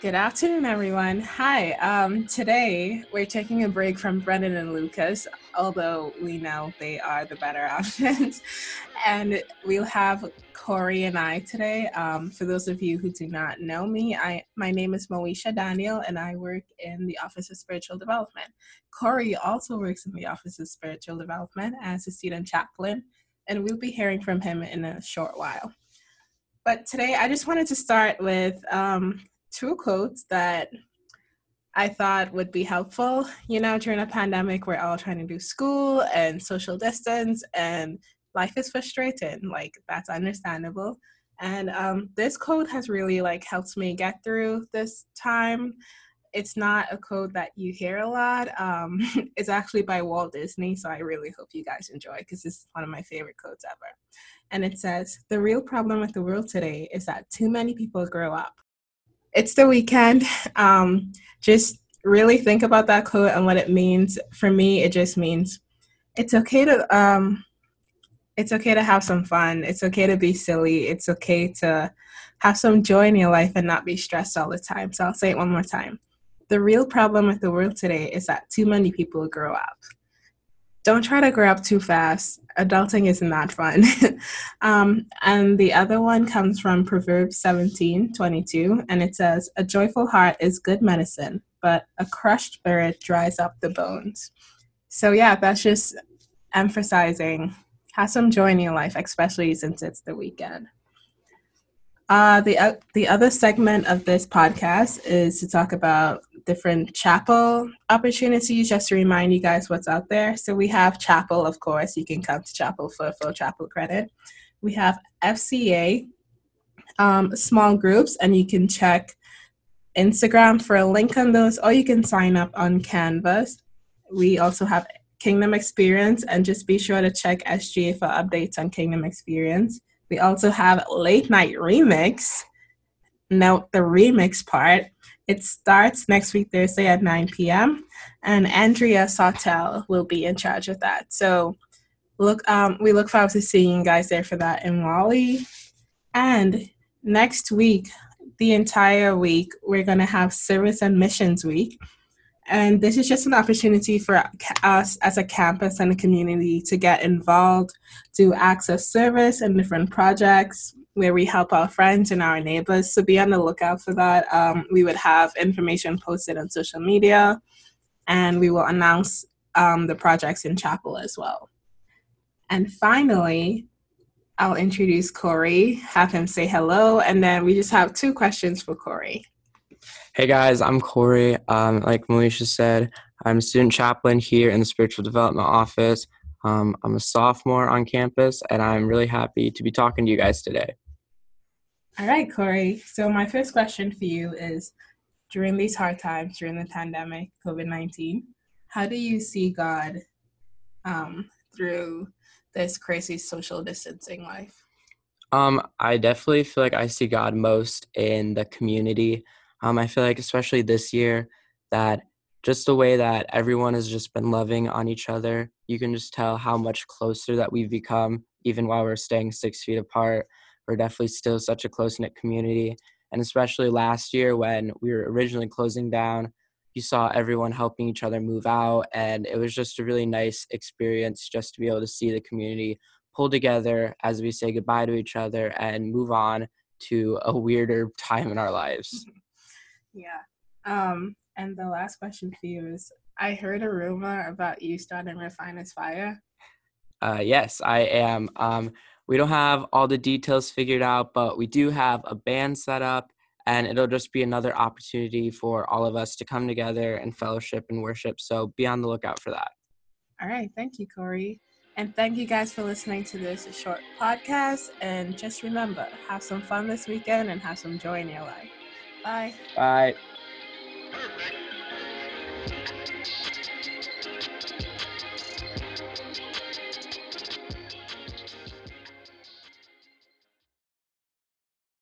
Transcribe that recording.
Good afternoon, everyone. Hi. Um, today we're taking a break from Brendan and Lucas, although we know they are the better options. and we'll have Corey and I today. Um, for those of you who do not know me, I my name is Moesha Daniel, and I work in the Office of Spiritual Development. Corey also works in the Office of Spiritual Development as a student chaplain, and we'll be hearing from him in a short while. But today, I just wanted to start with um, two quotes that I thought would be helpful. You know, during a pandemic, we're all trying to do school and social distance, and life is frustrating. Like, that's understandable. And um, this quote has really like helped me get through this time. It's not a quote that you hear a lot. Um, it's actually by Walt Disney, so I really hope you guys enjoy because it's one of my favorite quotes ever. And it says, "The real problem with the world today is that too many people grow up it's the weekend. Um, just really think about that quote and what it means. For me, it just means it's okay to um, it's okay to have some fun. It's okay to be silly. It's okay to have some joy in your life and not be stressed all the time. So I'll say it one more time. The real problem with the world today is that too many people grow up don't try to grow up too fast. Adulting is not that fun. um, and the other one comes from Proverbs 17 22, and it says, A joyful heart is good medicine, but a crushed spirit dries up the bones. So, yeah, that's just emphasizing have some joy in your life, especially since it's the weekend. Uh, the uh, the other segment of this podcast is to talk about different chapel opportunities. Just to remind you guys what's out there. So we have chapel, of course. You can come to chapel for full chapel credit. We have FCA um, small groups, and you can check Instagram for a link on those, or you can sign up on Canvas. We also have Kingdom Experience, and just be sure to check SGA for updates on Kingdom Experience. We also have Late Night Remix. Note the remix part. It starts next week, Thursday at 9 p.m. And Andrea Sawtell will be in charge of that. So look, um, we look forward to seeing you guys there for that in Wally. And next week, the entire week, we're going to have Service and Missions Week. And this is just an opportunity for us as a campus and a community to get involved, to access service and different projects where we help our friends and our neighbors. So be on the lookout for that. Um, we would have information posted on social media and we will announce um, the projects in chapel as well. And finally, I'll introduce Corey, have him say hello, and then we just have two questions for Corey. Hey guys, I'm Corey. Um, like Moesha said, I'm a student chaplain here in the Spiritual Development Office. Um, I'm a sophomore on campus, and I'm really happy to be talking to you guys today. All right, Corey. So, my first question for you is during these hard times, during the pandemic, COVID 19, how do you see God um, through this crazy social distancing life? Um, I definitely feel like I see God most in the community. Um, I feel like, especially this year, that just the way that everyone has just been loving on each other, you can just tell how much closer that we've become, even while we're staying six feet apart. We're definitely still such a close knit community. And especially last year when we were originally closing down, you saw everyone helping each other move out. And it was just a really nice experience just to be able to see the community pull together as we say goodbye to each other and move on to a weirder time in our lives. Yeah. Um, and the last question for you is I heard a rumor about you starting Refiner's Fire. Uh, yes, I am. Um, we don't have all the details figured out, but we do have a band set up, and it'll just be another opportunity for all of us to come together and fellowship and worship. So be on the lookout for that. All right. Thank you, Corey. And thank you guys for listening to this short podcast. And just remember, have some fun this weekend and have some joy in your life. Bye. Bye. Perfect.